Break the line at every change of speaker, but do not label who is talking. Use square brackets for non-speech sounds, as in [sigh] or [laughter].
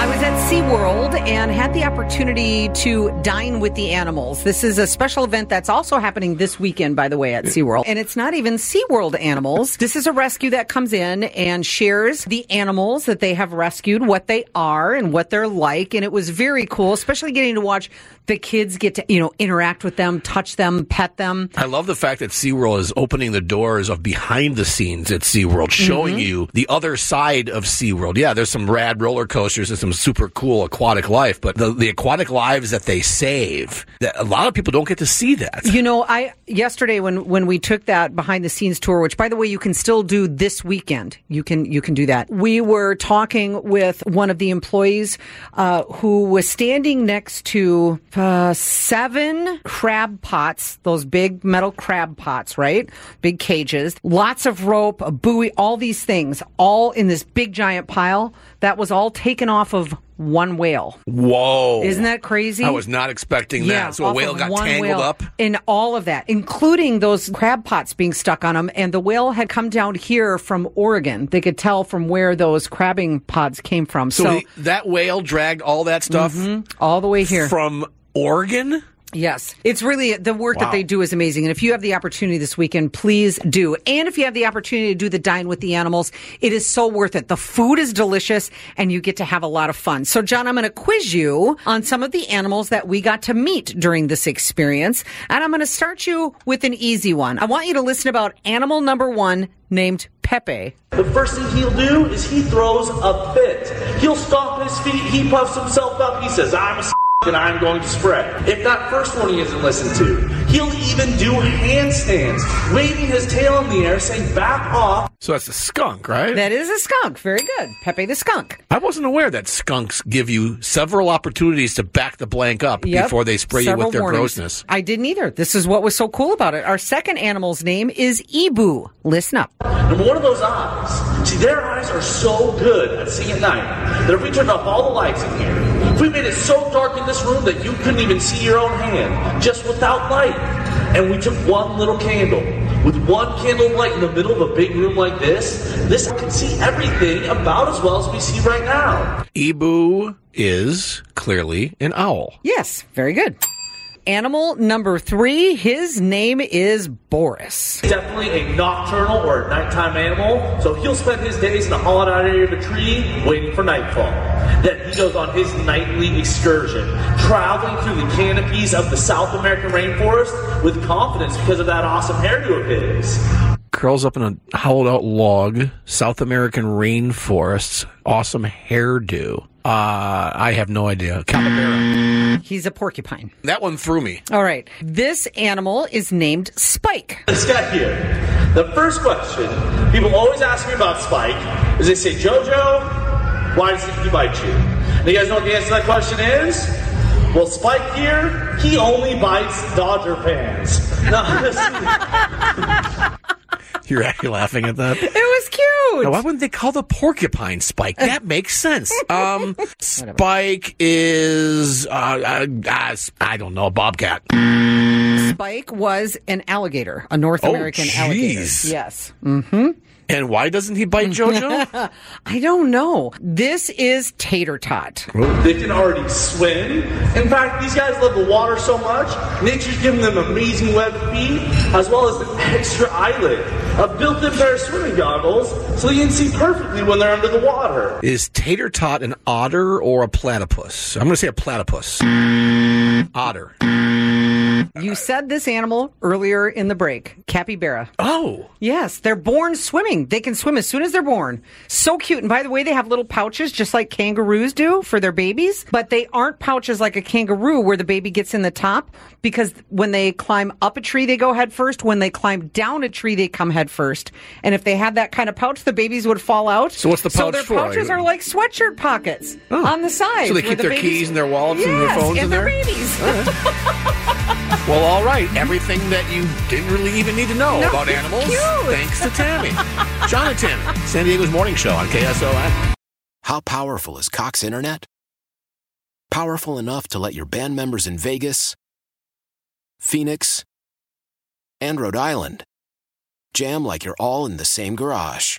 I was at SeaWorld and had the opportunity to dine with the animals. This is a special event that's also happening this weekend, by the way, at SeaWorld. And it's not even SeaWorld animals. This is a rescue that comes in and shares the animals that they have rescued, what they are and what they're like. And it was very cool, especially getting to watch the kids get to, you know, interact with them, touch them, pet them.
I love the fact that SeaWorld is opening the doors of behind the scenes at SeaWorld, showing
Mm-hmm.
you the other side of SeaWorld. Yeah, there's some rad roller coasters and some super cool aquatic life, but the, the aquatic lives that they save, that a lot of people don't get to see that.
You know, I yesterday when when we took that behind the scenes tour, which by the way you can still do this weekend. You can you can do that. We were talking with one of the employees uh, who was standing next to uh, seven crab pots, those big metal crab pots, right? Big cages, lots of rope, a buoy, all these things, all in this big giant pile. That was all taken off of one whale.
Whoa.
Isn't that crazy?
I was not expecting that. so a whale got tangled
whale.
up.
in all of that, including those crab pots being stuck on them. And the whale had come down here from Oregon. They could tell from where those crabbing pods came from.
So,
So,
the, that whale dragged all that stuff mm-hmm.
all the way here.
from Oregon?
Yes. It's really the work that they do is amazing. And if you have the opportunity this weekend, please do. And if you have the opportunity to do the dine with the animals, it is so worth it. The food is delicious and you get to have a lot of fun. So John, I'm going to quiz you on some of the animals that we got to meet during this experience. And I'm going to start you with an easy one. I want you to listen about animal number one named Pepe.
The first thing he'll do is he throws a fit. He'll stomp his feet, he puffs himself up, he says, I'm a and I'm going to spread. If that first one he isn't listened to, he'll even do handstands, waving his tail in the air, saying, back off.
So that's a skunk, right?
That is a skunk. Very good. Pepe the skunk.
I wasn't aware that skunks give you several opportunities to back the blank up
Yep.
before they spray you with their
warnings.
grossness.
I didn't either. This is what was so cool about it. Our second animal's name is Ebu. Listen up.
Number one of those eyes. See, their eyes are so good at seeing at night that if we turned off all the lights in here, if we made it so dark in this room that you couldn't even see your own hand, just without light, and we took one little candle, with one candle light in the middle of a big room like this, this can see everything about as well as we see right now.
Ebu is clearly an owl.
Yes, very good. Animal number three, his name is Boris.
Definitely a nocturnal or a nighttime animal, so he'll spend his days in the hollowed out area of a tree waiting for nightfall. Then he goes on his nightly excursion, traveling through the canopies of the South American rainforest with confidence because of that awesome hairdo of his.
Curls up in a hollowed out log, South American rainforests, awesome hairdo. Uh, I have no idea. Capybara.
He's a porcupine.
That one threw me.
All right. This animal is named Spike.
This guy here. The first question people always ask me about Spike is they say, JoJo, why does he bite you? And you guys know what the answer to that question is? Well, Spike here, he only bites Dodger fans. [laughs] No, [laughs]
You're actually laughing at that.
It was cute.
Now, why wouldn't they call the porcupine Spike? [laughs] That makes sense. Um, Spike is uh, uh, uh, I don't know, a bobcat.
Spike was an alligator, a North
Oh,
American alligator.
jeez.
Yes.
And why doesn't he bite JoJo? [laughs]
I don't know. This is Tater Tot.
they can already swim. In fact, these guys love the water so much, nature's given them amazing webbed feet, as well as an extra eyelid, a built-in pair of swimming goggles, so they can see perfectly when they're under the water.
is Tater Tot an otter or a platypus? I'm going to say a platypus. Mm. Otter. [laughs]
You said this animal earlier in the break, capybara.
Oh,
Yes, they're born swimming. They can swim as soon as they're born. So cute. And by the way, they have little pouches just like kangaroos do for their babies, but they aren't pouches like a kangaroo where the baby gets in the top because when they climb up a tree, they go head first. When they climb down a tree, they come head first. And if they had that kind of pouch, the babies would fall out.
So what's the pouch So
their
for?
pouches are like sweatshirt pockets oh. on the side.
So they keep
the
their
babies-
keys and their wallets and their phones
and
in
their
there?
babies. [laughs]
well, all right. Everything that you didn't really even need to know
No,
about animals,
cute.
thanks to Tammy. John and Tammy, San Diego's morning show on KSON.
How powerful is Cox Internet? Powerful enough to let your band members in Vegas, Phoenix, and Rhode Island jam like you're all in the same garage.